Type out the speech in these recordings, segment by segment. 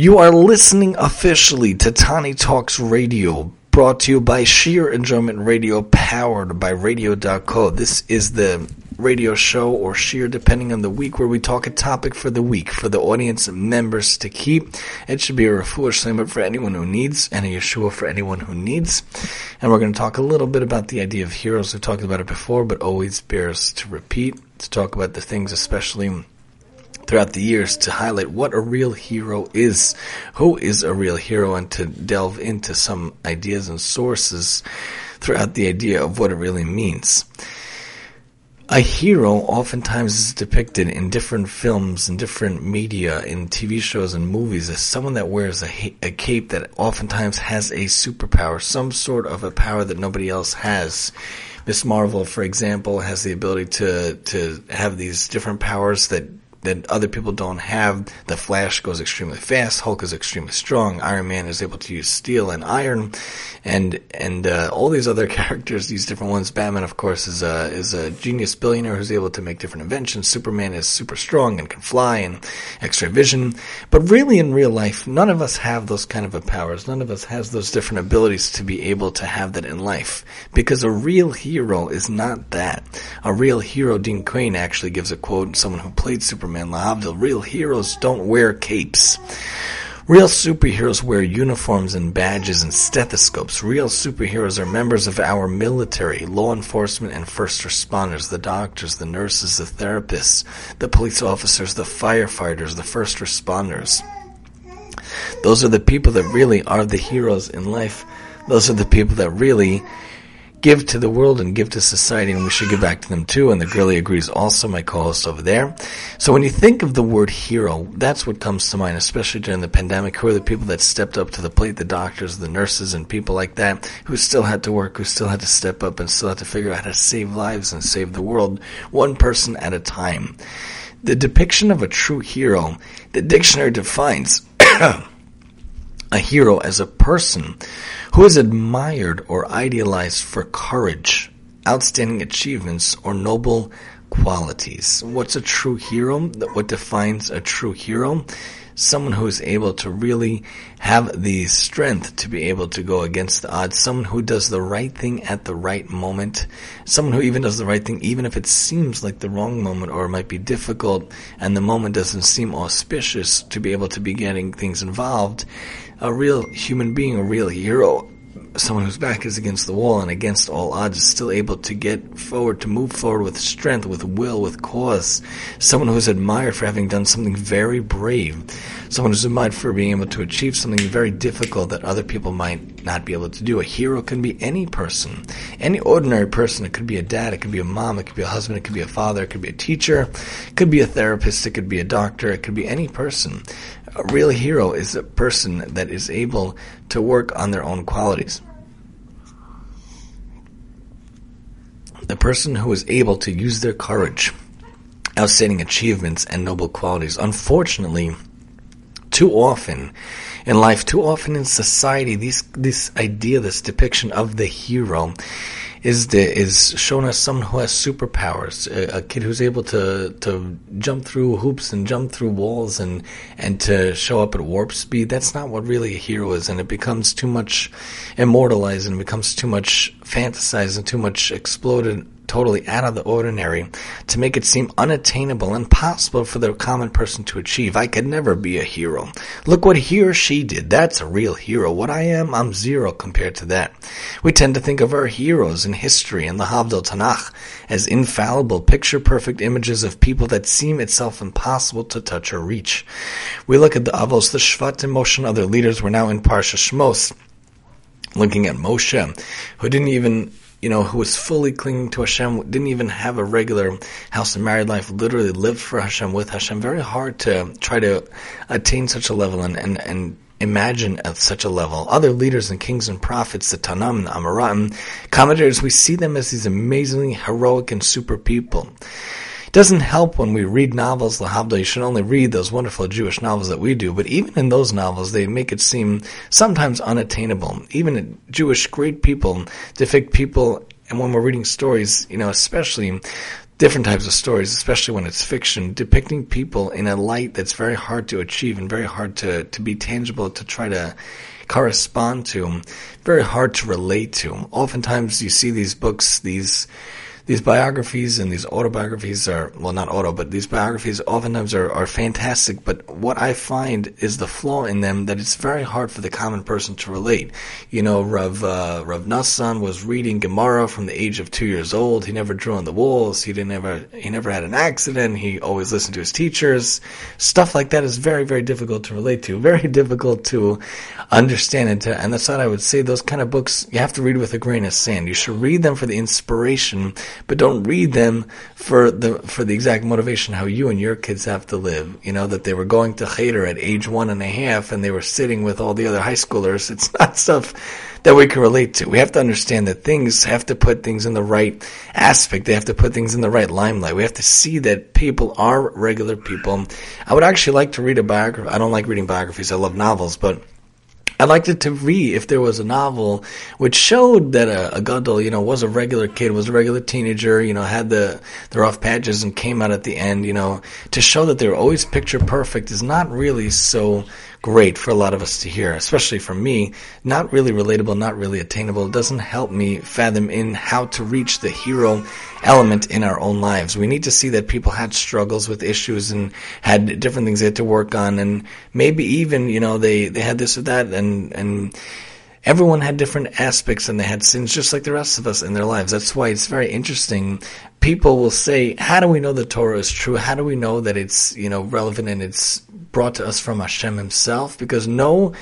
You are listening officially to Tani Talks Radio, brought to you by Sheer Enjoyment Radio, powered by Radio.co. This is the radio show or sheer, depending on the week, where we talk a topic for the week for the audience members to keep. It should be a refuah shleimah for anyone who needs and a Yeshua for anyone who needs. And we're going to talk a little bit about the idea of heroes. We've talked about it before, but always bears to repeat, to talk about the things especially throughout the years to highlight what a real hero is, who is a real hero, and to delve into some ideas and sources throughout the idea of what it really means. A hero oftentimes is depicted in different films and different media, in TV shows and movies, as someone that wears a, a cape that oftentimes has a superpower, some sort of a power that nobody else has. Miss Marvel, for example, has the ability to to have these different powers that that other people don't have. The Flash goes extremely fast. Hulk is extremely strong. Iron Man is able to use steel and iron, and and uh, all these other characters, these different ones. Batman, of course, is a is a genius billionaire who's able to make different inventions. Superman is super strong and can fly and X-ray vision. But really, in real life, none of us have those kind of powers. None of us has those different abilities to be able to have that in life. Because a real hero is not that. A real hero, Dean Cain, actually gives a quote. Someone who played Superman Superman, Lahavdil. Real heroes don't wear capes. Real superheroes wear uniforms and badges and stethoscopes. Real superheroes are members of our military, law enforcement, and first responders the doctors, the nurses, the therapists, the police officers, the firefighters, the first responders. Those are the people that really are the heroes in life. Those are the people that really give to the world and give to society, and we should give back to them too. And the girlie agrees also, my co-host over there. So when you think of the word hero, that's what comes to mind, especially during the pandemic. Who are the people that stepped up to the plate? The doctors, the nurses, and people like that who still had to work, who still had to step up and still had to figure out how to save lives and save the world, one person at a time. The depiction of a true hero, the dictionary defines a hero as a person who is admired or idealized for courage, outstanding achievements, or noble qualities. What's a true hero? What defines a true hero? Someone who is able to really have the strength to be able to go against the odds. Someone who does the right thing at the right moment. Someone who even does the right thing even if it seems like the wrong moment or it might be difficult and the moment doesn't seem auspicious to be able to be getting things involved a real human being, a real hero, someone whose back is against the wall and against all odds is still able to get forward, to move forward with strength, with will, with cause. Someone who is admired for having done something very brave. Someone who's admired for being able to achieve something very difficult that other people might not be able to do. A hero can be any person, any ordinary person. It could be a dad, it could be a mom, it could be a husband, it could be a father, it could be a teacher, it could be a therapist, it could be a doctor, it could be any person. A real hero is a person that is able to work on their own qualities. The person who is able to use their courage, outstanding achievements, and noble qualities. Unfortunately, too often in life, too often in society, these, this idea, this depiction of the hero is the, is shown as someone who has superpowers, a, a, kid who's able to to jump through hoops and jump through walls and and to show up at warp speed. That's not what really a hero is, and it becomes too much immortalized and becomes too much fantasized and too much exploded totally out of the ordinary to make it seem unattainable, impossible for the common person to achieve. I could never be a hero. Look what he or she did. That's a real hero. What I am, I'm zero compared to that. We tend to think of our heroes in history and the Havdil Tanakh as infallible, picture-perfect images of people that seem itself impossible to touch or reach. We look at the Avos, the Shvat, and other leaders. We're now in Parsha Shmos, looking at Moshe, who didn't even you know, who was fully clinging to Hashem, didn't even have a regular house and married life, literally lived for Hashem, with Hashem. Very hard to try to attain such a level and, and, and imagine at such a level. Other leaders and kings and prophets, the Tannaim and Amoraim, commentators, we see them as these amazingly heroic and super people. It doesn't help when we read novels, Lahabda, you should only read those wonderful Jewish novels that we do, but even in those novels, they make it seem sometimes unattainable. Even Jewish great people depict people, and when we're reading stories, you know, especially different types of stories, especially when it's fiction, depicting people in a light that's very hard to achieve and very hard to, to be tangible to try to correspond to, very hard to relate to. Oftentimes you see these books, these these biographies and these autobiographies are well not auto but these biographies oftentimes are, are fantastic but what i find is the flaw in them that it's very hard for the common person to relate. You know rav uh, rav nassan was reading gemara from the age of two years old. He never drew on the walls. He didn't ever he never had an accident. He always listened to his teachers. Stuff like that is very very difficult to relate to very difficult to understand and to and that's what i would say those kind of books you have to read with a grain of sand. You should read them for the inspiration but don't read them for the for the exact motivation how you and your kids have to live. You know that they were going to cheder at age one and a half, and they were sitting with all the other high schoolers. It's not stuff that we can relate to. We have to understand that things have to put things in the right aspect. They have to put things in the right limelight. We have to see that people are regular people. I would actually like to read a biography. I don't like reading biographies. I love novels, but I'd like to read if there was a novel which showed that a, a you know, was a regular kid, was a regular teenager, you know, had the, the rough patches and came out at the end, you know, to show that they were always picture perfect is not really so great for a lot of us to hear, especially for me. Not really relatable, not really attainable. It doesn't help me fathom in how to reach the hero element in our own lives. We need to see that people had struggles with issues and had different things they had to work on and maybe even, you know, they, they had this or that and, and, everyone had different aspects and they had sins just like the rest of us in their lives. That's why it's very interesting. People will say, how do we know the Torah is true? How do we know that it's, you know, relevant and it's brought to us from Hashem himself? Because no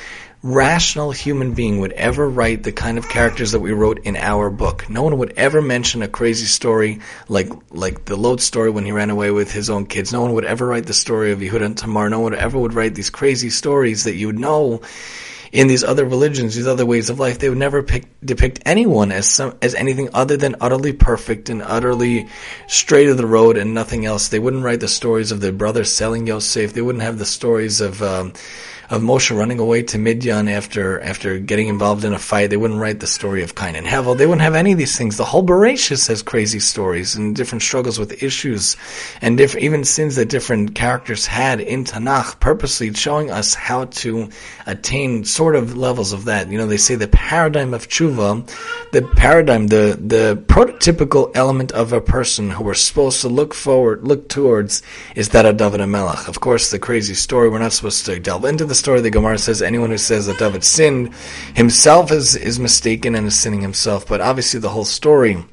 rational human being would ever write the kind of characters that we wrote in our book. No one would ever mention a crazy story like like the Lot story when he ran away with his own kids. No one would ever write the story of Yehuda and Tamar. No one ever would write these crazy stories that you would know in these other religions, these other ways of life, they would never pick, depict anyone as some, as anything other than utterly perfect and utterly straight of the road and nothing else. They wouldn't write the stories of their brothers selling Yosef. They wouldn't have the stories of um, of Moshe running away to Midian after after getting involved in a fight. They wouldn't write the story of Cain and Hevel. They wouldn't have any of these things. The whole Bereshis has crazy stories and different struggles with issues and different, even sins that different characters had in Tanakh, purposely showing us how to attain sort of levels of that. You know, they say the paradigm of tshuva, the paradigm, the the prototypical element of a person who we're supposed to look forward, look towards, is that of David HaMelech. Of course, the crazy story. We're not supposed to delve into the story, the Gemara says anyone who says that David sinned himself is, is mistaken and is sinning himself. But obviously, the whole story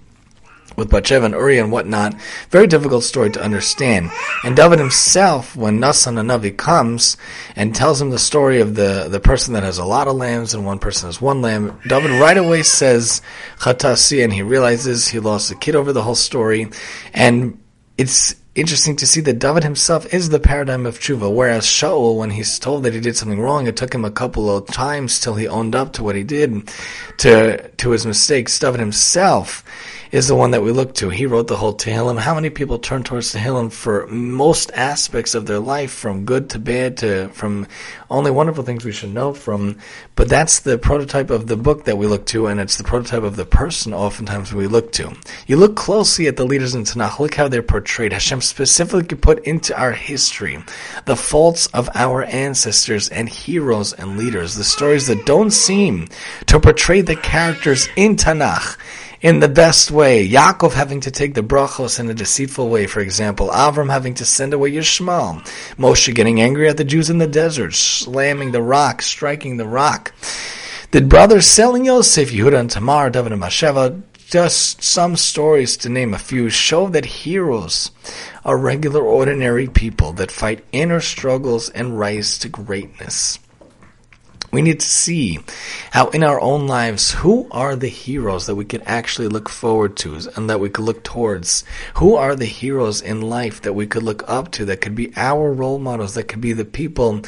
with Bathsheba and Uri and whatnot, very difficult story to understand. And David himself, when Nassan Navi comes and tells him the story of the, the person that has a lot of lambs and one person has one lamb, David right away says Chatasi, and he realizes he lost a kid over the whole story. And it's interesting to see that David himself is the paradigm of tshuva, whereas Shaul, when he's told that he did something wrong, it took him a couple of times till he owned up to what he did, to to his mistakes. David himself is the one that we look to. He wrote the whole Tehillim. How many people turn towards Tehillim for most aspects of their life, from good to bad to from only wonderful things we should know from. But that's the prototype of the book that we look to, and it's the prototype of the person oftentimes we look to. You look closely at the leaders in Tanakh, look how they're portrayed. Hashem specifically put into our history the faults of our ancestors and heroes and leaders, the stories that don't seem to portray the characters in Tanakh in the best way. Yaakov having to take the brachos in a deceitful way, for example. Avram having to send away Yishmael. Moshe getting angry at the Jews in the desert, slamming the rock, striking the rock. The brothers selling Yosef, Yehuda and Tamar, David and Bathsheba, just some stories to name a few, show that heroes are regular, ordinary people that fight inner struggles and rise to greatness. We need to see how in our own lives, who are the heroes that we could actually look forward to and that we could look towards? Who are the heroes in life that we could look up to, that could be our role models, that could be the people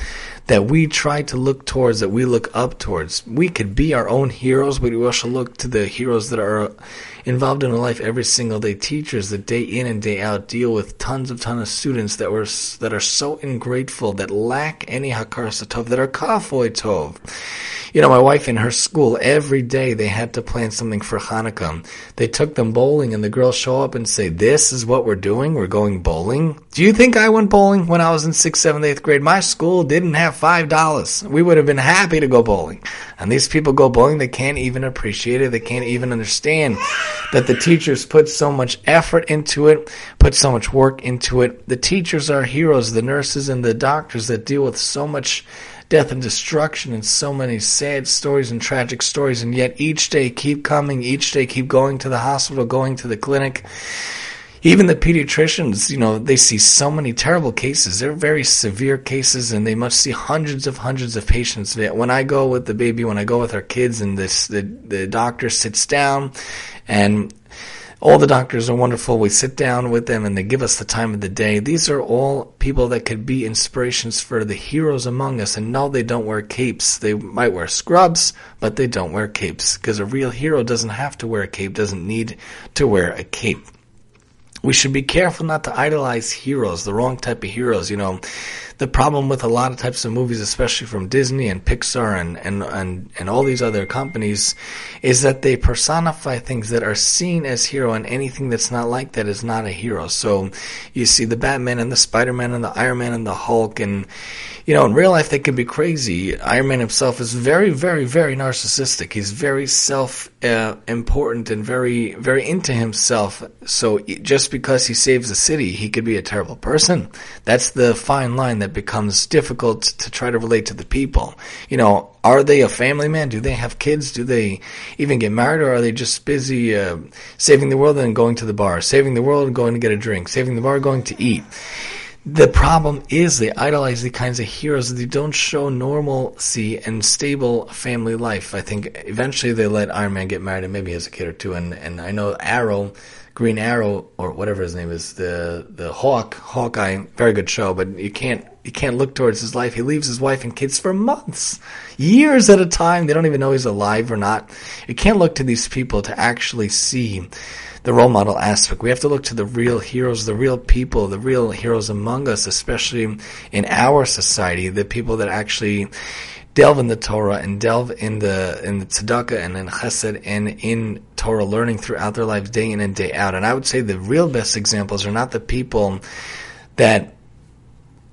that we try to look towards, that we look up towards? We could be our own heroes, but we also look to the heroes that are involved in a life every single day. Teachers that day in and day out deal with tons of tons of students that were that are so ungrateful, that lack any hakaras hatov, that are kafoy tov. You know, my wife in her school, every day they had to plan something for Hanukkah. They took them bowling and the girls show up and say, this is what we're doing? We're going bowling? Do you think I went bowling when I was in 6th, 7th, 8th grade? My school didn't have $5. We would have been happy to go bowling. And these people go bowling, they can't even appreciate it. They can't even understand that the teachers put so much effort into it, put so much work into it. The teachers are heroes, the nurses and the doctors that deal with so much death and destruction and so many sad stories and tragic stories, and yet each day keep coming, each day keep going to the hospital, going to the clinic. Even the pediatricians, you know, they see so many terrible cases. They're very severe cases, and they must see hundreds of hundreds of patients. When I go with the baby, when I go with our kids, and this the the doctor sits down, and all the doctors are wonderful. We sit down with them and they give us the time of the day. These are all people that could be inspirations for the heroes among us. And no, they don't wear capes. They might wear scrubs, but they don't wear capes because a real hero doesn't have to wear a cape, doesn't need to wear a cape we should be careful not to idolize heroes, the wrong type of heroes. You know, the problem with a lot of types of movies, especially from Disney and Pixar and, and, and, and all these other companies, is that they personify things that are seen as hero and anything that's not like that is not a hero. So you see the Batman and the Spider-Man and the Iron Man and the Hulk and, you know, in real life they can be crazy. Iron Man himself is very, very, very narcissistic. He's very self uh, important and very, very into himself. So just because he saves the city, he could be a terrible person. That's the fine line that becomes difficult to try to relate to the people. You know, are they a family man? Do they have kids? Do they even get married, or are they just busy uh, saving the world and going to the bar, saving the world and going to get a drink, saving the bar, going to eat? The problem is they idolize the kinds of heroes that don't show normalcy and stable family life. I think eventually they let Iron Man get married and maybe has a kid or two. And, and I know Arrow, Green Arrow, or whatever his name is, the, the Hawk, Hawkeye, very good show, but you can't, you can't look towards his life. He leaves his wife and kids for months, years at a time. They don't even know he's alive or not. You can't look to these people to actually see the role model aspect. We have to look to the real heroes, the real people, the real heroes among us, especially in our society, the people that actually delve in the Torah and delve in the in the tzedakah and in chesed and in Torah learning throughout their lives day in and day out. And I would say the real best examples are not the people that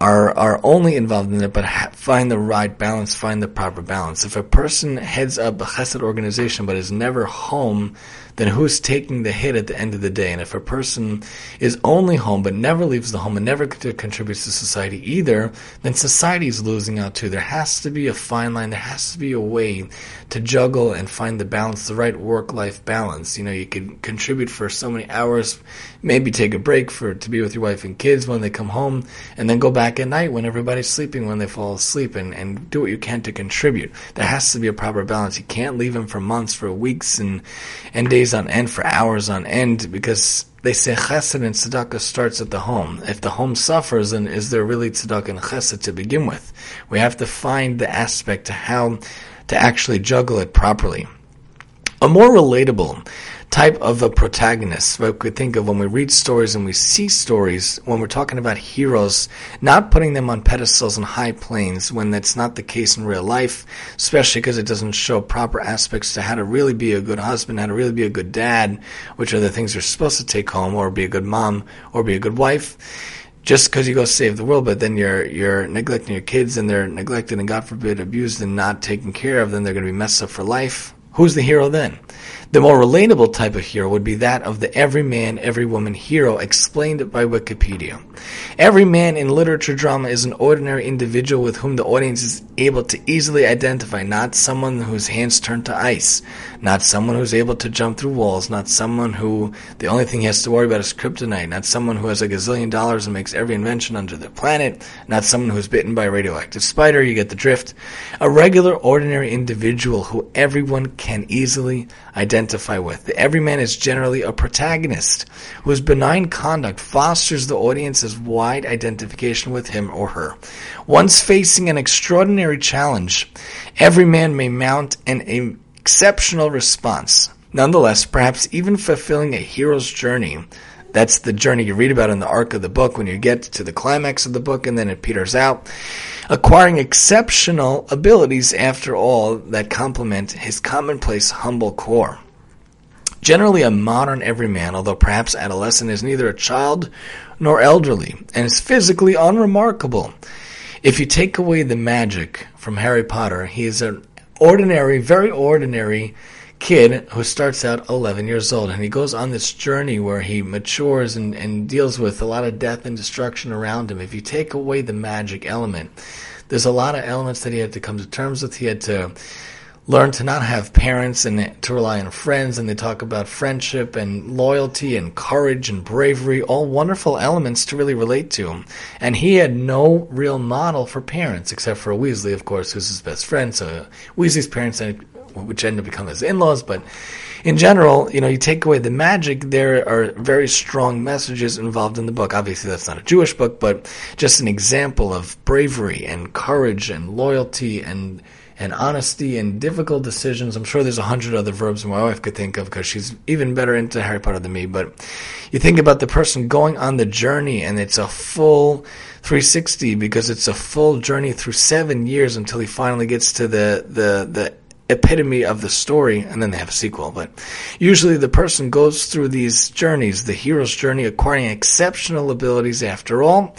are are only involved in it, but ha- find the right balance, find the proper balance. If a person heads up a chesed organization but is never home then who's taking the hit at the end of the day? And if a person is only home but never leaves the home and never contributes to society either, then society is losing out too. There has to be a fine line. There has to be a way to juggle and find the balance, the right work-life balance. You know, you can contribute for so many hours, maybe take a break for to be with your wife and kids when they come home, and then go back at night when everybody's sleeping when they fall asleep, and, and do what you can to contribute. There has to be a proper balance. You can't leave them for months, for weeks, and and days days on end, for hours on end, because they say chesed and tzedakah starts at the home. If the home suffers, then is there really tzedakah and chesed to begin with? We have to find the aspect to how to actually juggle it properly. A more relatable type of a protagonist. What we think of when we read stories and we see stories, when we're talking about heroes, not putting them on pedestals and high planes when that's not the case in real life, especially because it doesn't show proper aspects to how to really be a good husband, how to really be a good dad, which are the things you're supposed to take home, or be a good mom, or be a good wife just because you go save the world, but then you're you're neglecting your kids and they're neglected and God forbid abused and not taken care of, then they're going to be messed up for life. Who's the hero then? The more relatable type of hero would be that of the every man, every woman hero explained by Wikipedia. Every man in literature drama is an ordinary individual with whom the audience is able to easily identify, not someone whose hands turn to ice, not someone who's able to jump through walls, not someone who the only thing he has to worry about is kryptonite, not someone who has a gazillion dollars and makes every invention under the planet, not someone who's bitten by a radioactive spider, you get the drift. A regular, ordinary individual who everyone can easily identify with. The everyman is generally a protagonist whose benign conduct fosters the audience's wide identification with him or her. Once facing an extraordinary challenge, every man may mount an exceptional response. Nonetheless, perhaps even fulfilling a hero's journey that's the journey you read about in the arc of the book when you get to the climax of the book and then it peters out. acquiring exceptional abilities after all that complement his commonplace humble core. Generally a modern everyman, although perhaps adolescent, is neither a child nor elderly, and is physically unremarkable. If you take away the magic from Harry Potter, he is an ordinary, very ordinary kid who starts out 11 years old and he goes on this journey where he matures and, and deals with a lot of death and destruction around him. If you take away the magic element, there's a lot of elements that he had to come to terms with. He had to learn to not have parents and to rely on friends and they talk about friendship and loyalty and courage and bravery all wonderful elements to really relate to and he had no real model for parents except for weasley of course who's his best friend so weasley's parents which end up becoming his in-laws. But in general, you know, you take away the magic, there are very strong messages involved in the book. Obviously, that's not a Jewish book, but just an example of bravery and courage and loyalty and and honesty and difficult decisions. I'm sure there's a hundred other verbs my wife could think of because she's even better into Harry Potter than me. But you think about the person going on the journey, and it's a full 360 because it's a full journey through seven years until he finally gets to the the the epitome of the story, and then they have a sequel. But usually the person goes through these journeys, the hero's journey, acquiring exceptional abilities after all,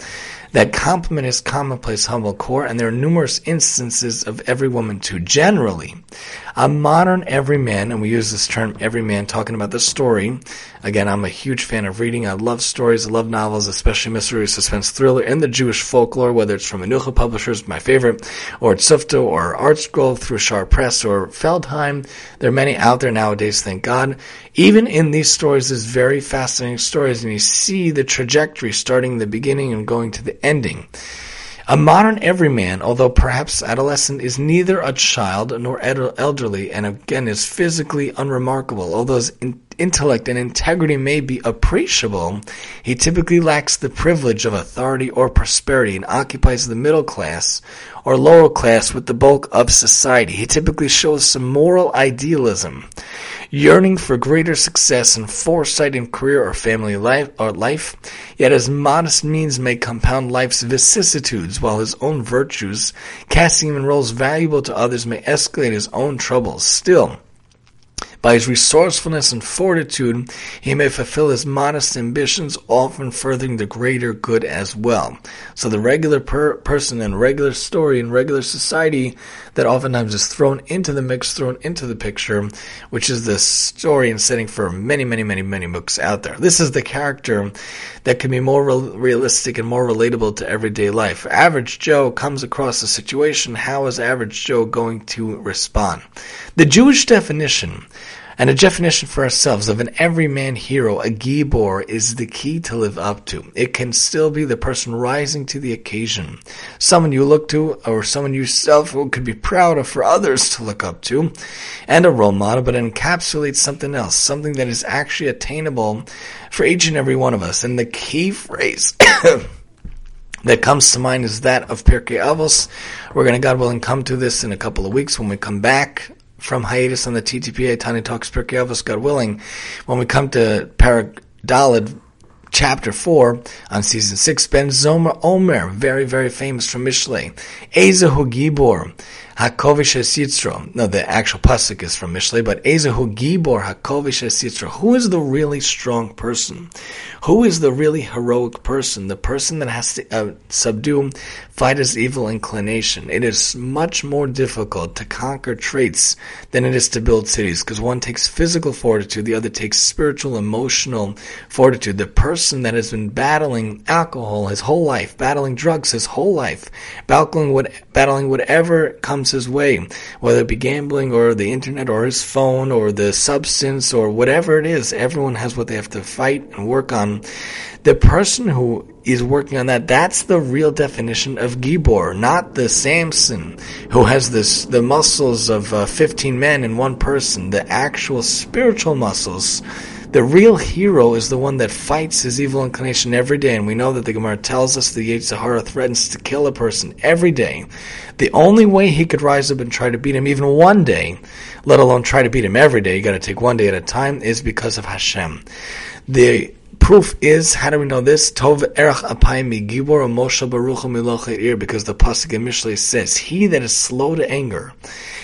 that compliment his commonplace humble core, and there are numerous instances of every woman too. Generally, a modern everyman, and we use this term everyman talking about the story. Again, I'm a huge fan of reading. I love stories, I love novels, especially mystery, suspense, thriller, and the Jewish folklore, whether it's from Menucha Publishers, my favorite, or Tzufta, or ArtScroll through Shaar Press, or Feldheim. There are many out there nowadays, thank God. Even in these stories, there's very fascinating stories, and you see the trajectory starting the beginning and going to the ending. A modern everyman, although perhaps adolescent, is neither a child nor elderly, and again is physically unremarkable. Although his intellect and integrity may be appreciable, he typically lacks the privilege of authority or prosperity and occupies the middle class or lower class with the bulk of society. He typically shows some moral idealism yearning for greater success and foresight in career or family life, or life, yet his modest means may compound life's vicissitudes, while his own virtues, casting him in roles valuable to others, may escalate his own troubles. Still, by his resourcefulness and fortitude, he may fulfill his modest ambitions, often furthering the greater good as well. So the regular per- person and regular story and regular society that oftentimes is thrown into the mix, thrown into the picture, which is the story and setting for many, many, many, many books out there. This is the character that can be more re- realistic and more relatable to everyday life. Average Joe comes across a situation. How is Average Joe going to respond? The Jewish definition and a definition for ourselves of an everyman hero, a gibor, is the key to live up to. It can still be the person rising to the occasion, someone you look to, or someone yourself who could be proud of for others to look up to, and a role model, but encapsulates something else, something that is actually attainable for each and every one of us. And the key phrase that comes to mind is that of Pirkei Avos. We're going to, God willing, come to this in a couple of weeks when we come back from hiatus on the TTPA Tani Talks Pirkei Avos, God willing, when we come to Perek Daled, chapter 4 on season 6, Ben Zoma Omer, very, very famous from Mishlei. Ezehu Gibor, Hakovish Yitzro. No, the actual pasuk is from Mishlei, but Ezehu Gibor Hakovish Yitzro. Who is the really strong person? Who is the really heroic person? The person that has to uh, subdue, fight his evil inclination. It is much more difficult to conquer traits than it is to build cities, because one takes physical fortitude, the other takes spiritual, emotional fortitude. The person that has been battling alcohol his whole life, battling drugs his whole life, battling what, battling whatever comes his way, whether it be gambling or the internet or his phone or the substance or whatever it is. Everyone has what they have to fight and work on. The person who is working on that, that's the real definition of Gibor, not the Samson who has this, the muscles of uh, 15 men in one person, the actual spiritual muscles the real hero is the one that fights his evil inclination every day, and we know that the Gemara tells us the Yetzer Hara threatens to kill a person every day. The only way he could rise up and try to beat him even one day, let alone try to beat him every day, you gotta take one day at a time, is because of Hashem. The proof is, how do we know this? Tov erach apayim gibor Moshe baruch ir, because the pasuk in Mishlei says, "He that is slow to anger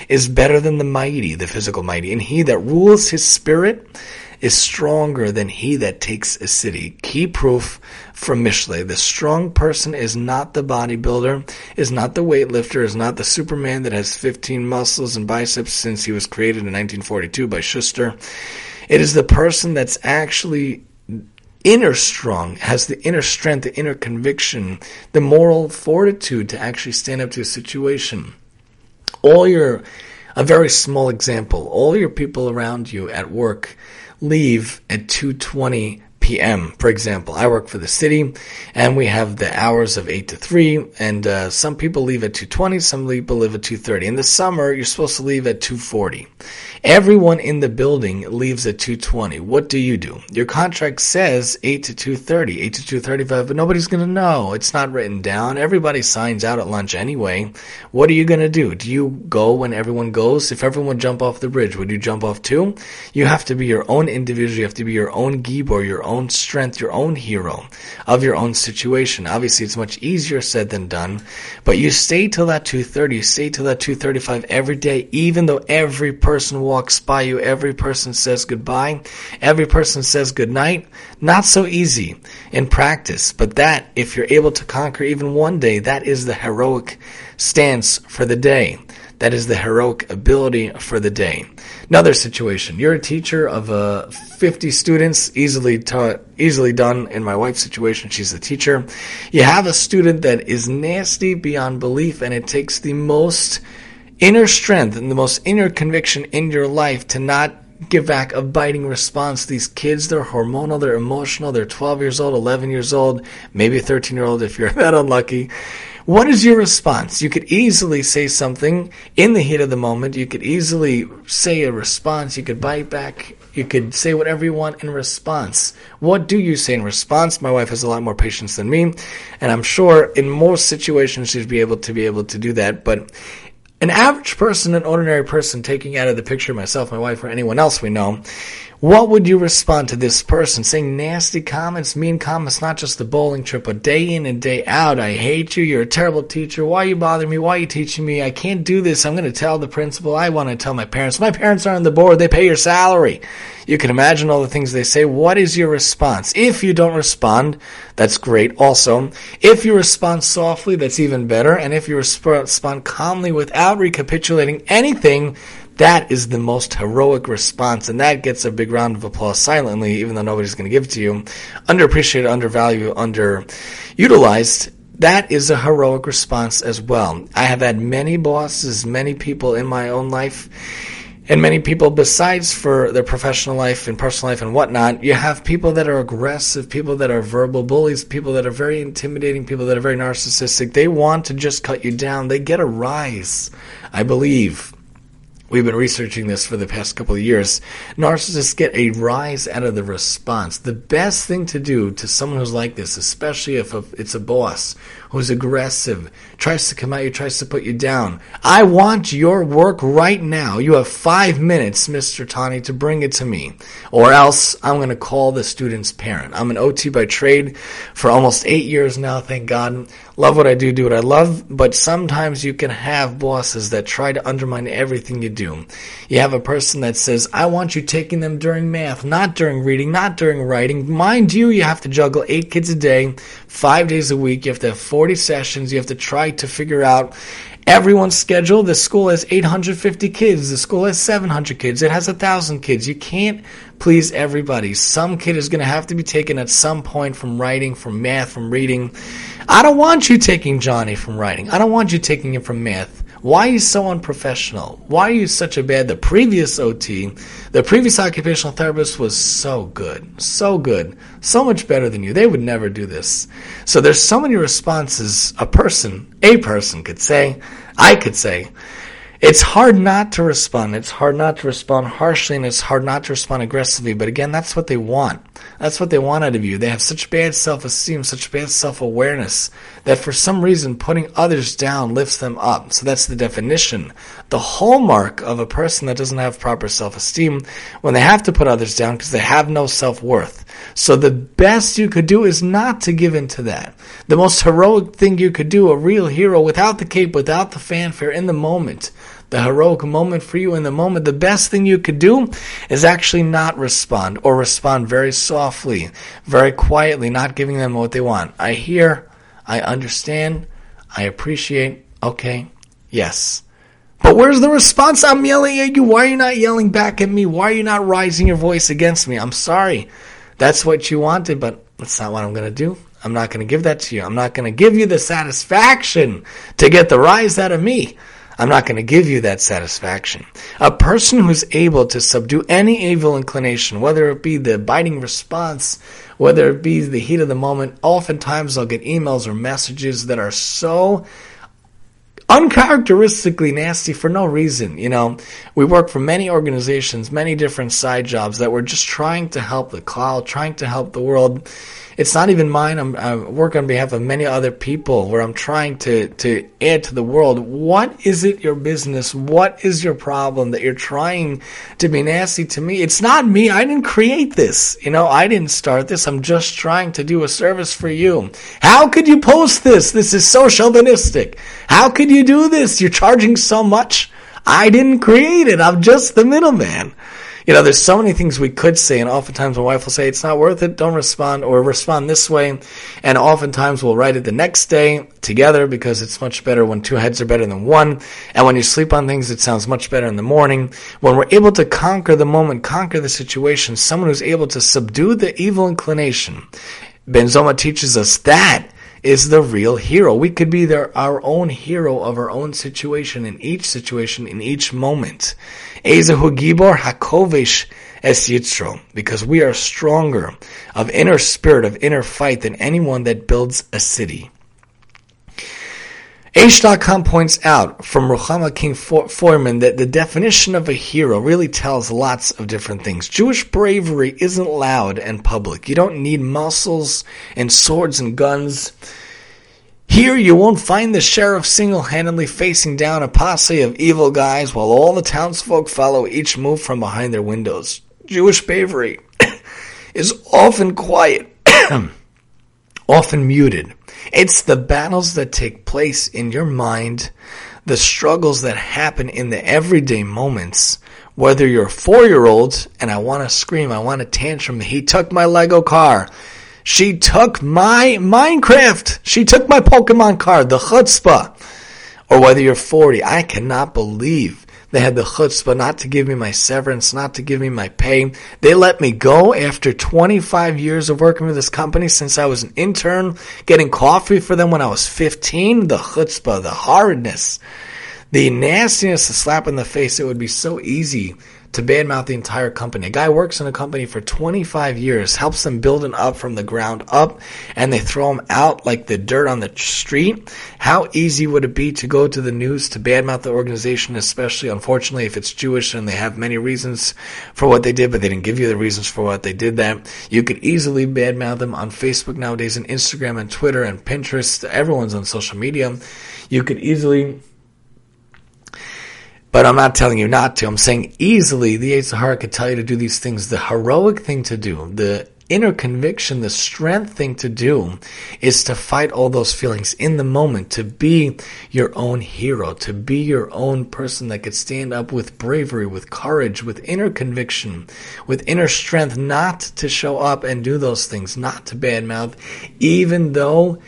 is better than the mighty, the physical mighty, and he that rules his spirit." Is stronger than he that takes a city. Key proof from Mishlei. The strong person is not the bodybuilder, is not the weightlifter, is not the Superman that has 15 muscles and biceps since he was created in 1942 by Shuster. It is the person that's actually inner strong, has the inner strength, the inner conviction, the moral fortitude to actually stand up to a situation. All your, a very small example, all your people around you at work leave at 220 p.m. For example, I work for the city, and we have the hours of eight to three. And uh, some people leave at two twenty, some people leave at two thirty. In the summer, you're supposed to leave at two forty. Everyone in the building leaves at 2:20. What do you do? Your contract says 8 to 2:30, 8 to 2:35, but nobody's going to know. It's not written down. Everybody signs out at lunch anyway. What are you going to do? Do you go when everyone goes? If everyone jump off the bridge, would you jump off too? You have to be your own individual. You have to be your own gibor, your own strength, your own hero of your own situation. Obviously, it's much easier said than done, but you stay till that 2:30. You stay till that 2:35 every day, even though every person walks by you, every person says goodbye, every person says goodnight. Not so easy in practice, but that, if you're able to conquer even one day, that is the heroic stance for the day. That is the heroic ability for the day. Another situation. You're a teacher of uh, 50 students, easily taught, easily done in my wife's situation. She's a teacher. You have a student that is nasty beyond belief, and it takes the most inner strength and the most inner conviction in your life to not give back a biting response. These kids, they're hormonal, they're emotional, they're 12 years old, 11 years old, maybe 13 year old if you're that unlucky. What is your response? You could easily say something in the heat of the moment. You could easily say a response. You could bite back. You could say whatever you want in response. What do you say in response? My wife has a lot more patience than me, and I'm sure in most situations she'd be able to be able to do that. But an average person, an ordinary person, taking out of the picture myself, my wife, or anyone else we know, what would you respond to this person saying nasty comments, mean comments, not just the bowling trip, but day in and day out? I hate you. You're a terrible teacher. Why are you bothering me? Why are you teaching me? I can't do this. I'm going to tell the principal. I want to tell my parents. My parents are on the board. They pay your salary. You can imagine all the things they say. What is your response? If you don't respond, that's great. Also, if you respond softly, that's even better. And if you respond calmly without recapitulating anything, that is the most heroic response, and that gets a big round of applause silently, even though nobody's going to give it to you. Underappreciated, undervalued, underutilized. That is a heroic response as well. I have had many bosses, many people in my own life, and many people besides for their professional life and personal life and whatnot. You have people that are aggressive, people that are verbal bullies, people that are very intimidating, people that are very narcissistic. They want to just cut you down. They get a rise, I believe We've been researching this for the past couple of years. Narcissists get a rise out of the response. The best thing to do to someone who's like this, especially if it's a boss who's aggressive, tries to come at you, tries to put you down. I want your work right now. You have five minutes, Mr. Tani, to bring it to me. Or else I'm going to call the student's parent. I'm an OT by trade for almost eight years now, thank God. Love what I do, do what I love, but sometimes you can have bosses that try to undermine everything you do. You have a person that says, I want you taking them during math, not during reading, not during writing. Mind you, you have to juggle eight kids a day, five days a week. You have to have 40 sessions. You have to try to figure out everyone's schedule. The school has 850 kids. The school has 700 kids. It has 1,000 kids. You can't please everybody. Some kid is going to have to be taken at some point from writing, from math, from reading. I don't want you taking Johnny from writing. I don't want you taking him from math. Why are you so unprofessional? Why are you such a bad? The previous OT, the previous occupational therapist was so good, so good, so much better than you. They would never do this. So there's so many responses a person, a person could say, I could say, it's hard not to respond. It's hard not to respond harshly and it's hard not to respond aggressively. But again, that's what they want. That's what they want out of you. They have such bad self-esteem, such bad self-awareness that for some reason putting others down lifts them up. So that's the definition. The hallmark of a person that doesn't have proper self-esteem when they have to put others down because they have no self-worth. So the best you could do is not to give in to that. The most heroic thing you could do, a real hero without the cape, without the fanfare, in the moment, the heroic moment for you in the moment, the best thing you could do is actually not respond or respond very softly, very quietly, not giving them what they want. I hear, I understand, I appreciate, okay, yes. But where's the response? I'm yelling at you. Why are you not yelling back at me? Why are you not raising your voice against me? I'm sorry. That's what you wanted, but that's not what I'm going to do. I'm not going to give that to you. I'm not going to give you the satisfaction to get the rise out of me. I'm not going to give you that satisfaction. A person who's able to subdue any evil inclination, whether it be the biting response, whether it be the heat of the moment, oftentimes they'll get emails or messages that are so uncharacteristically nasty for no reason. You know, we work for many organizations, many different side jobs that we're just trying to help the cloud, trying to help the world it's not even mine. I'm, I work on behalf of many other people where I'm trying to, to add to the world. What is it your business? What is your problem that you're trying to be nasty to me? It's not me. I didn't create this. You know, I didn't start this. I'm just trying to do a service for you. How could you post this? This is so chauvinistic. How could you do this? You're charging so much. I didn't create it. I'm just the middleman you know, there's so many things we could say, and oftentimes my wife will say, it's not worth it, don't respond, or respond this way. And oftentimes we'll write it the next day together because it's much better when two heads are better than one. And when you sleep on things, it sounds much better in the morning. When we're able to conquer the moment, conquer the situation, someone who's able to subdue the evil inclination. Benzoma teaches us that is the real hero. We could be their, our own hero of our own situation in each situation, in each moment. Ezehu Gibor Hakovish Es Yitzro, because we are stronger of inner spirit, of inner fight than anyone that builds a city. Aish.com points out from Ruchama King Feuerman that the definition of a hero really tells lots of different things. Jewish bravery isn't loud and public. You don't need muscles and swords and guns. Here you won't find the sheriff single-handedly facing down a posse of evil guys while all the townsfolk follow each move from behind their windows. Jewish bravery is often quiet, often muted. It's the battles that take place in your mind, the struggles that happen in the everyday moments. Whether you're a four-year-old and I want to scream, I want to tantrum, he took my Lego car. She took my Minecraft. She took my Pokemon card, the chutzpah. Or whether you're 40, I cannot believe they had the chutzpah not to give me my severance, not to give me my pay. They let me go after 25 years of working for this company since I was an intern, getting coffee for them when I was 15. The chutzpah, the horridness, the nastiness, the slap in the face. It would be so easy to badmouth the entire company. A guy works in a company for 25 years, helps them build it up from the ground up, and they throw him out like the dirt on the street. How easy would it be to go to the news to badmouth the organization, especially, unfortunately, if it's Jewish and they have many reasons for what they did, but they didn't give you the reasons for what they did that. You could easily badmouth them on Facebook nowadays and Instagram and Twitter and Pinterest. Everyone's on social media. You could easily but I'm not telling you not to. I'm saying easily the Yetzer Hara could tell you to do these things. The heroic thing to do, the inner conviction, the strength thing to do is to fight all those feelings in the moment, to be your own hero, to be your own person that could stand up with bravery, with courage, with inner conviction, with inner strength, not to show up and do those things, not to badmouth, even though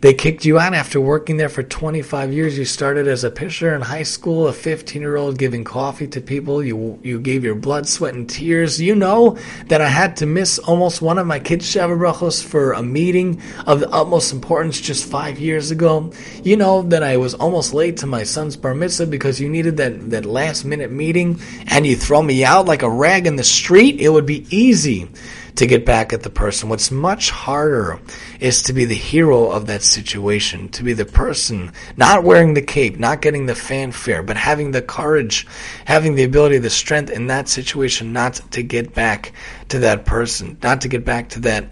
they kicked you out after working there for 25 years. You started as a pitcher in high school, a 15 year old giving coffee to people. You, you gave your blood, sweat, and tears. You know that I had to miss almost one of my kids' brachos for a meeting of the utmost importance just five years ago. You know that I was almost late to my son's bar mitzvah because you needed that, that last minute meeting and you throw me out like a rag in the street. It would be easy to get back at the person. What's much harder is to be the hero of that situation, to be the person not wearing the cape, not getting the fanfare, but having the courage, having the ability, the strength in that situation not to get back to that person, not to get back to that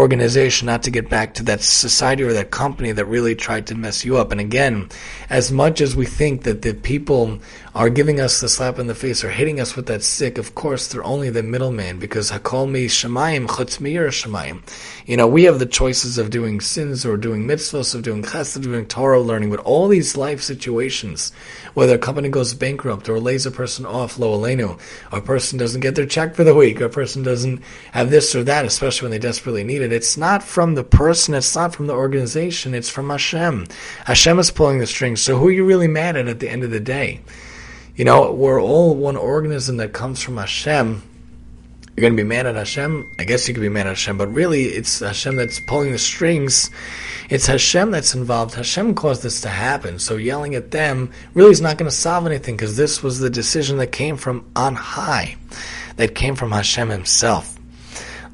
organization, not to get back to that society or that company that really tried to mess you up. And again, as much as we think that the people are giving us the slap in the face or hitting us with that stick, of course, they're only the middleman because hakol mi shemayim chutz mir shemayim. You know, we have the choices of doing sins or doing mitzvahs, of doing chesed, doing Torah learning, but all these life situations, whether a company goes bankrupt or lays a person off, lo alenu, a person doesn't get their check for the week, a person doesn't have this or that, especially when they desperately need it, it. It's not from the person, it's not from the organization, it's from Hashem. Hashem is pulling the strings. So who are you really mad at at the end of the day? You know, we're all one organism that comes from Hashem. You're going to be mad at Hashem? I guess you could be mad at Hashem, but really it's Hashem that's pulling the strings. It's Hashem that's involved. Hashem caused this to happen. So yelling at them really is not going to solve anything because this was the decision that came from on high, that came from Hashem himself.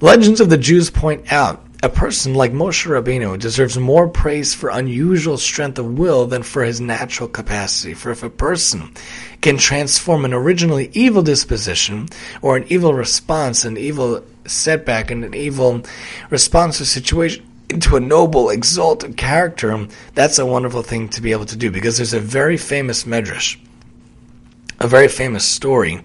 Legends of the Jews point out a person like Moshe Rabbeinu deserves more praise for unusual strength of will than for his natural capacity. For if a person can transform an originally evil disposition or an evil response, an evil setback, and an evil response a situation into a noble, exalted character, that's a wonderful thing to be able to do because there's a very famous medrash, a very famous story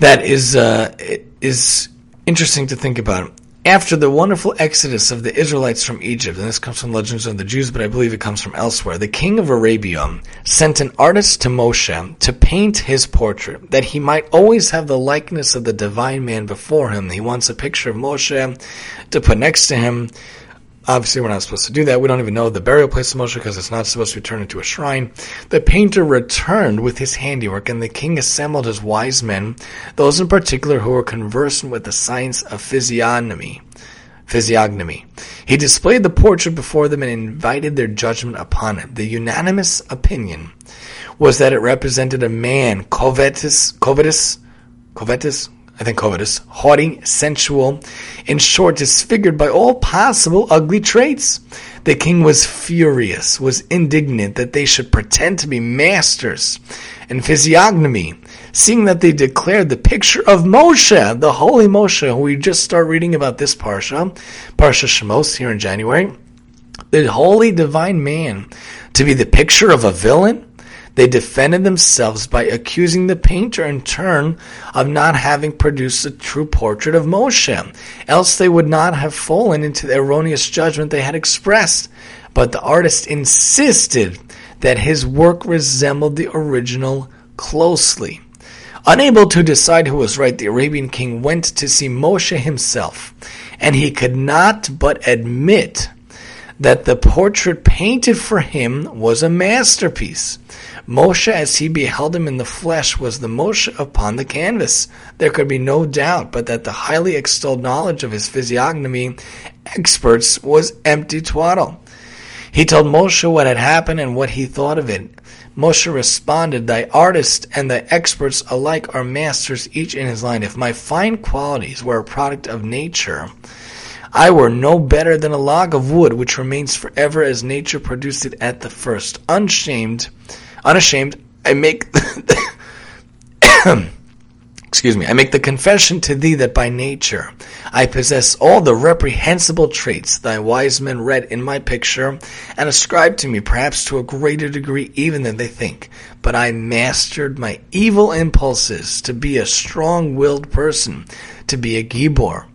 that is uh, is interesting to think about. After the wonderful exodus of the Israelites from Egypt, and this comes from Legends of the Jews, but I believe it comes from elsewhere, the king of Arabia sent an artist to Moshe to paint his portrait, that he might always have the likeness of the divine man before him. He wants a picture of Moshe to put next to him Obviously, we're not supposed to do that. We don't even know the burial place of Moshe because it's not supposed to be turned into a shrine. The painter returned with his handiwork, and the king assembled his wise men, those in particular who were conversant with the science of physiognomy. Physiognomy. He displayed the portrait before them and invited their judgment upon it. The unanimous opinion was that it represented a man covetous, covetous, covetous, I think covetous, haughty, sensual, in short, disfigured by all possible ugly traits. The king was furious, was indignant that they should pretend to be masters in physiognomy, seeing that they declared the picture of Moshe, the holy Moshe, who we just start reading about this parsha, Parsha Shemos here in January, the holy divine man, to be the picture of a villain, they defended themselves by accusing the painter in turn of not having produced a true portrait of Moshe, else they would not have fallen into the erroneous judgment they had expressed. But the artist insisted that his work resembled the original closely. Unable to decide who was right, the Arabian king went to see Moshe himself, and he could not but admit that the portrait painted for him was a masterpiece. Moshe, as he beheld him in the flesh, was the Moshe upon the canvas. There could be no doubt but that the highly extolled knowledge of his physiognomy experts was empty twaddle. He told Moshe what had happened and what he thought of it. Moshe responded, Thy artists and thy experts alike are masters, each in his line. If my fine qualities were a product of nature, I were no better than a log of wood which remains forever as nature produced it at the first, unshamed Unashamed, I make excuse me, I make the confession to thee that by nature I possess all the reprehensible traits thy wise men read in my picture and ascribe to me perhaps to a greater degree even than they think. But I mastered my evil impulses to be a strong-willed person, to be a gibor,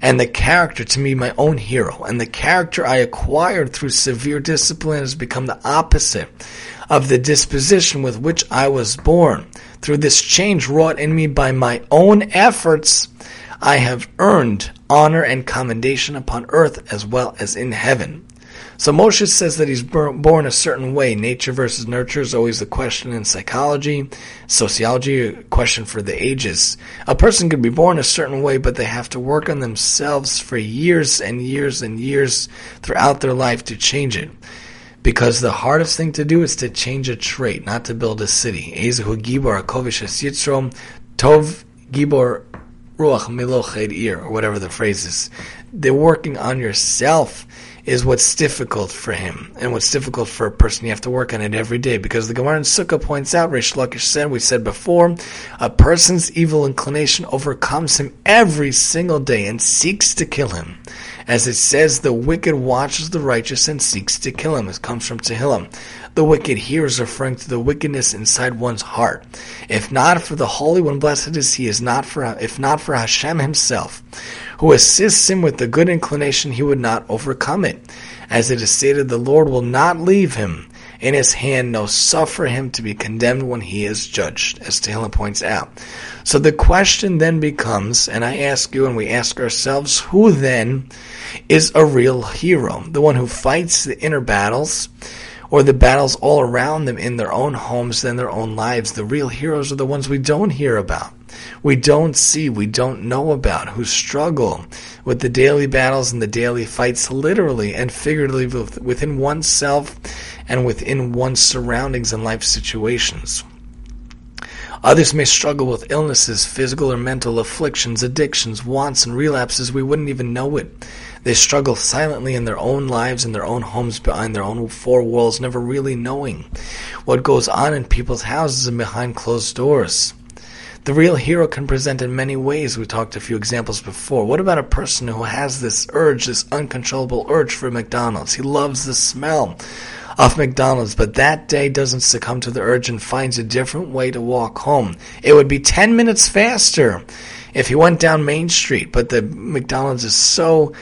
and the character to be my own hero, and the character I acquired through severe discipline has become the opposite of the disposition with which I was born. Through this change wrought in me by my own efforts, I have earned honor and commendation upon earth as well as in heaven. So Moshe says that he's born a certain way. Nature versus nurture is always the question in psychology, sociology, a question for the ages. A person could be born a certain way, but they have to work on themselves for years and years and years throughout their life to change it. Because the hardest thing to do is to change a trait, not to build a city. Ezehu Gibor Akovish Yitzrom Tov Gibor Ruach Miloched Ir, or whatever the phrase is. They're working on yourself is what's difficult for him and what's difficult for a person. You have to work on it every day because the Gemara in Sukkah points out, Reish Lakish said, we said before, a person's evil inclination overcomes him every single day and seeks to kill him. As it says, the wicked watches the righteous and seeks to kill him. It comes from Tehillim. The wicked here is referring to the wickedness inside one's heart. If not for the Holy One, blessed is He, is not for if not for Hashem Himself, who assists him with the good inclination, he would not overcome it. As it is stated, the Lord will not leave him in his hand, nor suffer him to be condemned when he is judged, as Tehillim points out. So the question then becomes, and I ask you and we ask ourselves, who then is a real hero? The one who fights the inner battles or the battles all around them in their own homes and their own lives. The real heroes are the ones we don't hear about, we don't see, we don't know about, who struggle with the daily battles and the daily fights, literally and figuratively within oneself and within one's surroundings and life situations. Others may struggle with illnesses, physical or mental afflictions, addictions, wants, and relapses. We wouldn't even know it. They struggle silently in their own lives, in their own homes, behind their own four walls, never really knowing what goes on in people's houses and behind closed doors. The real hero can present in many ways. We talked a few examples before. What about a person who has this urge, this uncontrollable urge for McDonald's? He loves the smell of McDonald's, but that day doesn't succumb to the urge and finds a different way to walk home. It would be 10 minutes faster if he went down Main Street, but the McDonald's is so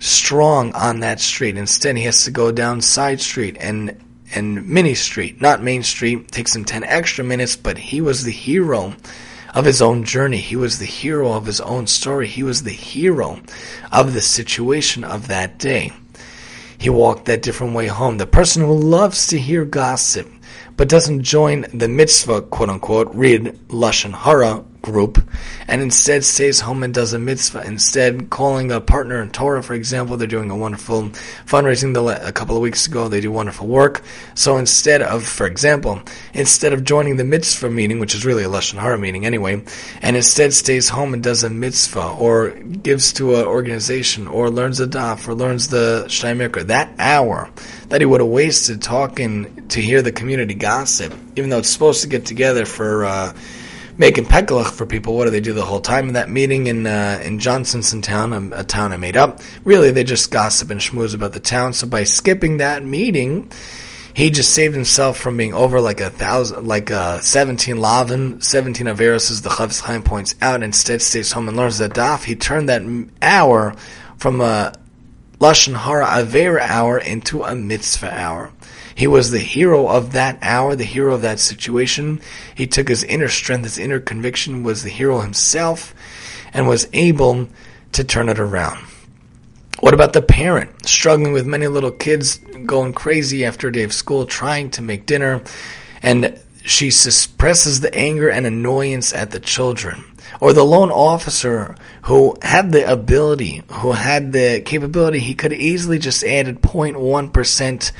strong on that street. Instead, he has to go down side street and and Mini Street, not Main Street. It takes him 10 extra minutes, but he was the hero of his own journey. He was the hero of his own story. He was the hero of the situation of that day. He walked that different way home. The person who loves to hear gossip but doesn't join the mitzvah, quote unquote, read Lashon Hara group, and instead stays home and does a mitzvah. Instead, calling a partner in Torah, for example, they're doing a wonderful fundraising a couple of weeks ago. They do wonderful work. So instead of, for example, instead of joining the mitzvah meeting, which is really a Lashon Hara meeting anyway, and instead stays home and does a mitzvah, or gives to an organization, or learns a daf, or learns the Shtei that hour that he would have wasted talking to hear the community gossip, even though it's supposed to get together for, uh, making pekalach for people. What do they do the whole time in that meeting in uh, in Johnsonson town, a, a, town I made up? Really, they just gossip and schmooze about the town. So by skipping that meeting, he just saved himself from being over like a thousand, like uh, seventeen lavin, seventeen averos, as the Chofetz Chaim points out. Instead, stays home and learns that daf. He turned that hour from a lashon hara avera hour into a mitzvah hour. He was the hero of that hour, the hero of that situation. He took his inner strength, his inner conviction, was the hero himself, and was able to turn it around. What about the parent struggling with many little kids going crazy after a day of school, trying to make dinner, and she suppresses the anger and annoyance at the children? Or the lone officer who had the ability, who had the capability, he could easily just added 0.1%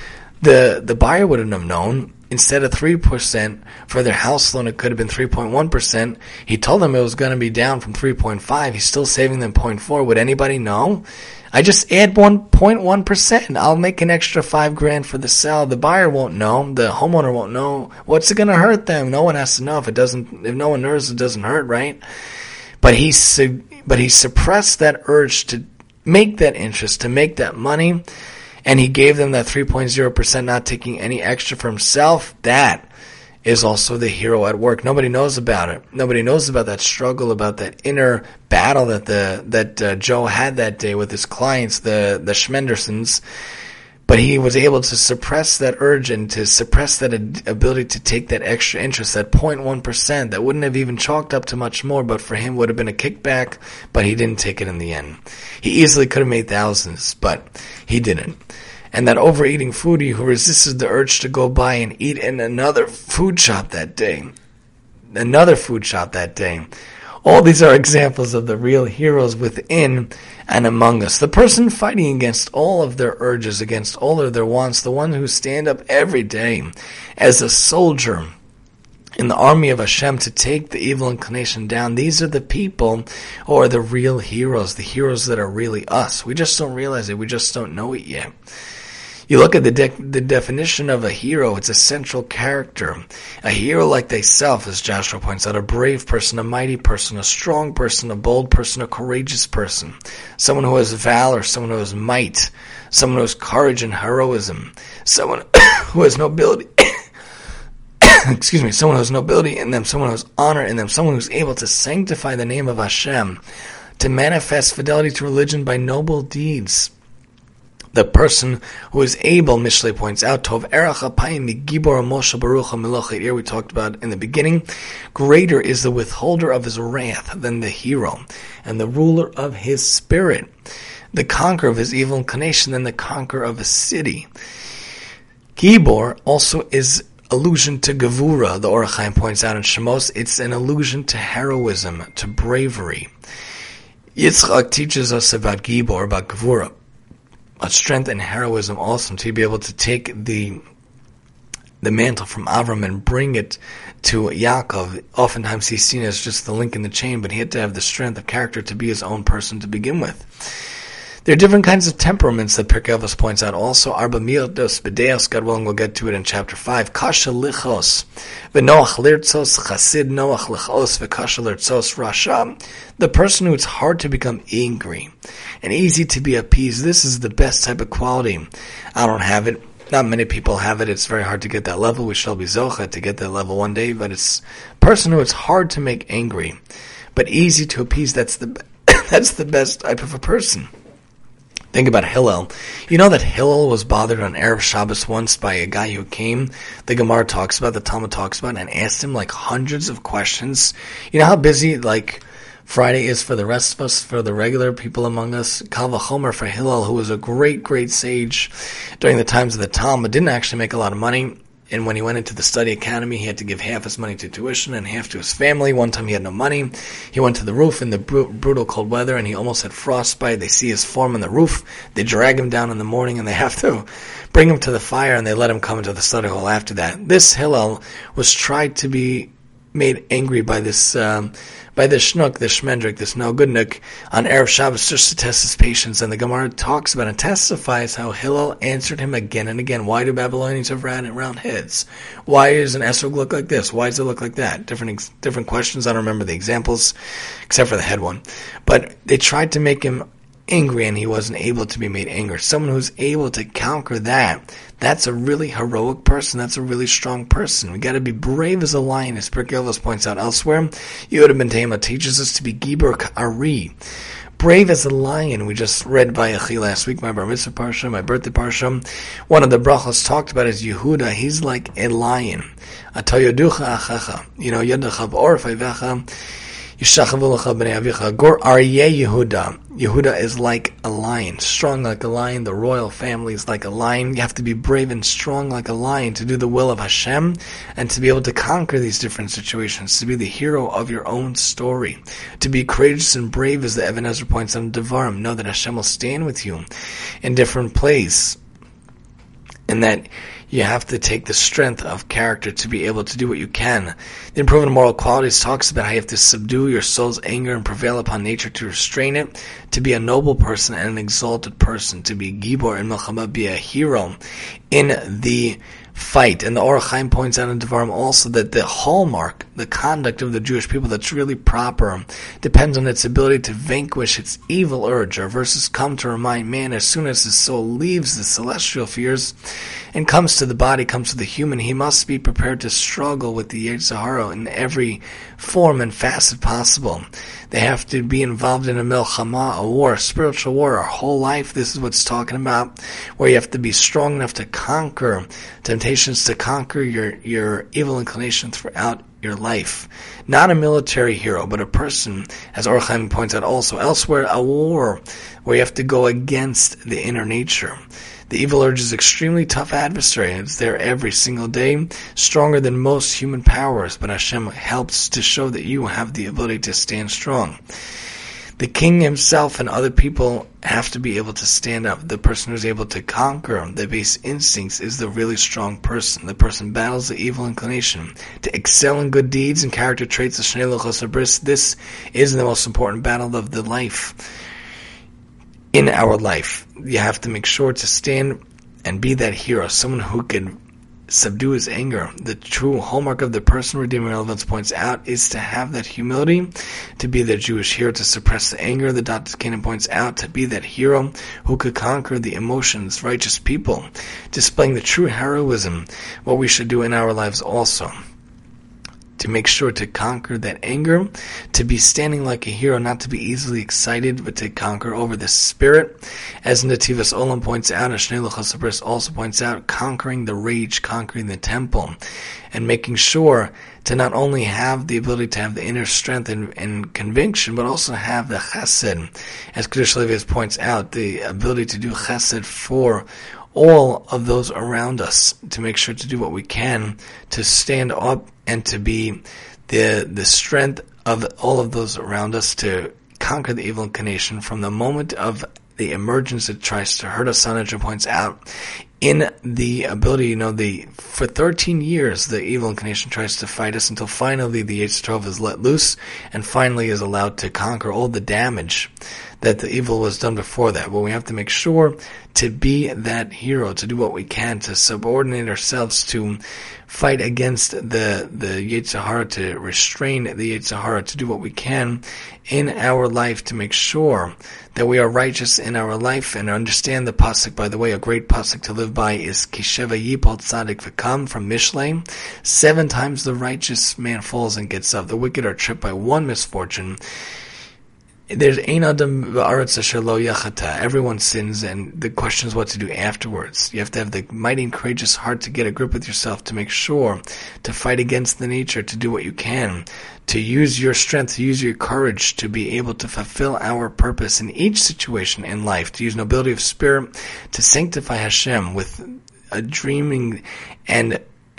the the buyer wouldn't have known. Instead of three percent for their house loan, it could have been three point one percent. He told them it was going to be down from three point five. He's still saving them 0.4. Would anybody know? I just add one point one percent. I'll make an extra five grand for the sale. The buyer won't know. The homeowner won't know. What's it going to hurt them? No one has to know. If it doesn't, if no one knows, it doesn't hurt, right? But he, but he suppressed that urge to make that interest, to make that money and he gave them that 3.0%, not taking any extra for himself, that is also the hero at work. Nobody knows about it. Nobody knows about that struggle, about that inner battle that the that uh, Joe had that day with his clients, the the Schmendersons. But he was able to suppress that urge and to suppress that ability to take that extra interest, that 0.1% that wouldn't have even chalked up to much more, but for him would have been a kickback, but he didn't take it in the end. He easily could have made thousands, but he didn't. And that overeating foodie who resisted the urge to go by and eat in another food shop that day. Another food shop that day. All these are examples of the real heroes within and among us. The person fighting against all of their urges, against all of their wants, the one who stand up every day as a soldier in the army of Hashem to take the evil inclination down. These are the people who are the real heroes, the heroes that are really us. We just don't realize it. We just don't know it yet. You look at the de- the definition of a hero, it's a central character. A hero like thyself, as Joshua points out, a brave person, a mighty person, a strong person, a bold person, a courageous person. Someone who has valor, someone who has might, someone who has courage and heroism, someone who has nobility. excuse me, someone who has nobility in them, someone who has honor in them, someone who's able to sanctify the name of Hashem, to manifest fidelity to religion by noble deeds the person who is able, Mishle points out, Tov Erach Apayim Gibor Moshe Baruch Melochet we talked about in the beginning, greater is the withholder of his wrath than the hero, and the ruler of his spirit, the conqueror of his evil inclination than the conqueror of a city. Gibor also is allusion to Gavura, the Ohr HaChaim points out in Shemos, it's an allusion to heroism, to bravery. Yitzchak teaches us about Gibor, about Gavura a strength and heroism also to be able to take the the mantle from Avram and bring it to Yaakov. Oftentimes he's seen as just the link in the chain, but he had to have the strength of character to be his own person to begin with. There are different kinds of temperaments that Pirkei Avos points out. Also, Arba Middos Bedeos, God willing, we'll get to it in chapter 5. Kasha Lichos, V'noach Lirtzos, Chasid Noach Lichos, V'kasha Lirtzos Rasha. The person who it's hard to become angry and easy to be appeased. This is the best type of quality. I don't have it. Not many people have it. It's very hard to get that level. We shall be zocha to get that level one day, but it's person who it's hard to make angry, but easy to appease. That's the, that's the best type of a person. Think about Hillel. You know that Hillel was bothered on Erev Shabbos once by a guy who came, the Gemara talks about, the Talmud talks about, and asked him like hundreds of questions. You know how busy like Friday is for the rest of us, for the regular people among us. Kal vachomer for Hillel, who was a great, great sage during the times of the Talmud, didn't actually make a lot of money. And when he went into the study academy, he had to give half his money to tuition and half to his family. One time he had no money. He went to the roof in the br- brutal cold weather and he almost had frostbite. They see his form on the roof. They drag him down in the morning and they have to bring him to the fire and they let him come into the study hall after that. This Hillel was tried to be made angry by this um, by this shnuk, this shmendrik, this no goodnik on Erev Shabbos just to test his patience. And the Gemara talks about and testifies how Hillel answered him again and again. Why do Babylonians have round, round heads? Why does an esrog look like this? Why does it look like that? Different different questions. I don't remember the examples, except for the head one. But they tried to make him angry and he wasn't able to be made angry. Someone who's able to conquer that, that's a really heroic person. That's a really strong person. We gotta be brave as a lion, as Avos points out elsewhere. Yehuda ben Tema teaches us to be Gibor Ari. Brave as a lion. We just read Vayechi last week, my bar mitzvah parsha, my birthday parsha. One of the brachos talked about is Yehuda. He's like a lion. You know. Gur Aryeh Yehuda. Yehuda is like a lion, strong like a lion. The royal family is like a lion. You have to be brave and strong like a lion to do the will of Hashem and to be able to conquer these different situations, to be the hero of your own story. To be courageous and brave, as the Ibn Ezra points out in Devarim. Know that Hashem will stand with you in different places. And that you have to take the strength of character to be able to do what you can. The improvement of moral qualities talks about how you have to subdue your soul's anger and prevail upon nature to restrain it, to be a noble person and an exalted person, to be gibor and milchama, be a hero in the fight. And the Ohr HaChaim points out in Devarim also that the hallmark, the conduct of the Jewish people that's really proper, depends on its ability to vanquish its evil urge. Our verses come to remind man as soon as his soul leaves the celestial spheres and comes to the body, comes to the human, he must be prepared to struggle with the Yetzer Hara in every form and facet possible. They have to be involved in a milchama, a war, a spiritual war, our whole life. This is what's talking about, where you have to be strong enough to conquer temptations, to conquer your, your evil inclinations throughout your life. Not a military hero, but a person, as Ohr HaChaim points out also elsewhere, a war where you have to go against the inner nature. The evil urge is extremely tough adversary. and It's there every single day, stronger than most human powers, but Hashem helps to show that you have the ability to stand strong. The king himself and other people have to be able to stand up. The person who's able to conquer the base instincts is the really strong person. The person battles the evil inclination. To excel in good deeds and character traits, this is the most important battle of the life. In our life, you have to make sure to stand and be that hero, someone who can subdue his anger. The true hallmark of the person redeeming relevance points out is to have that humility, to be the Jewish hero, to suppress the anger. The Dr. Canaan points out to be that hero who could conquer the emotions, righteous people, displaying the true heroism, what we should do in our lives also to make sure to conquer that anger, to be standing like a hero, not to be easily excited, but to conquer over the spirit. As Nativas Olam points out, Ashnei also points out, conquering the rage, conquering the temple, and making sure to not only have the ability to have the inner strength and, and conviction, but also have the chesed. As Kedushas Levi points out, the ability to do chesed for all of those around us to make sure to do what we can to stand up and to be the the strength of all of those around us to conquer the evil inclination from the moment of the emergence that tries to hurt us. Sanaja points out in the ability, you know, the for 13 years the evil inclination tries to fight us until finally the Yetzer is let loose and finally is allowed to conquer all the damage that the evil was done before that. But we have to make sure to be that hero, to do what we can, to subordinate ourselves, to fight against the the Yetzer Hara, to restrain the Yetzer Hara, to do what we can in our life to make sure that we are righteous in our life and understand the pasuk. By the way, a great pasuk to live by is Kisheva Yipol Tzadik V'Kam from Mishlei. Seven times the righteous man falls and gets up. The wicked are tripped by one misfortune there's ein adam yachata. Everyone sins, and the question is what to do afterwards. You have to have the mighty and courageous heart to get a grip with yourself, to make sure to fight against the nature, to do what you can, to use your strength, to use your courage, to be able to fulfill our purpose in each situation in life, to use nobility of spirit, to sanctify Hashem with a dreaming and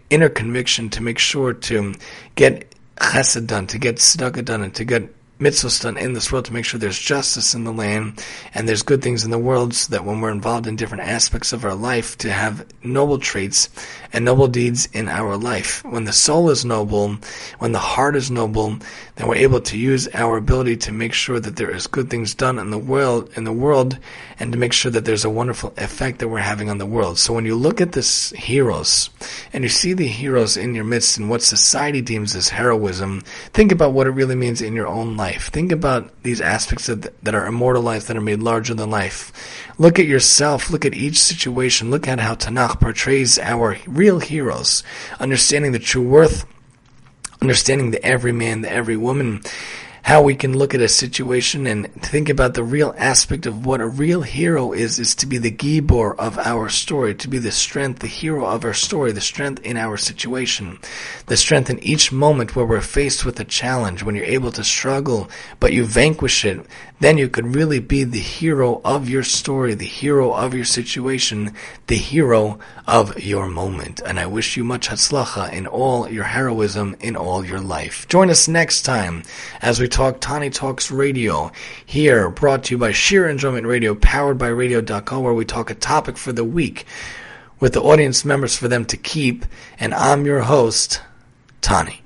inner conviction, to make sure to get chesed done, to get tzedakah done, and to get mitzvahs done in this world to make sure there's justice in the land and there's good things in the world so that when we're involved in different aspects of our life to have noble traits and noble deeds in our life. When the soul is noble, when the heart is noble, then we're able to use our ability to make sure that there is good things done in the world, in the world, and to make sure that there's a wonderful effect that we're having on the world. So when you look at this heroes, and you see the heroes in your midst and what society deems as heroism, think about what it really means in your own life. Think about these aspects that, that are immortalized, that are made larger than life. Look at yourself, look at each situation, look at how Tanakh portrays our real heroes, understanding the true worth, understanding the every man, the every woman, how we can look at a situation and think about the real aspect of what a real hero is, is to be the gibor of our story, to be the strength, the hero of our story, the strength in our situation, the strength in each moment where we're faced with a challenge, when you're able to struggle, but you vanquish it, then you could really be the hero of your story, the hero of your situation, the hero of your moment. And I wish you much hatzlacha in all your heroism in all your life. Join us next time as we talk Tani Talks Radio here, brought to you by Sheer Enjoyment Radio, powered by Radio.com, where we talk a topic for the week with the audience members for them to keep. And I'm your host, Tani.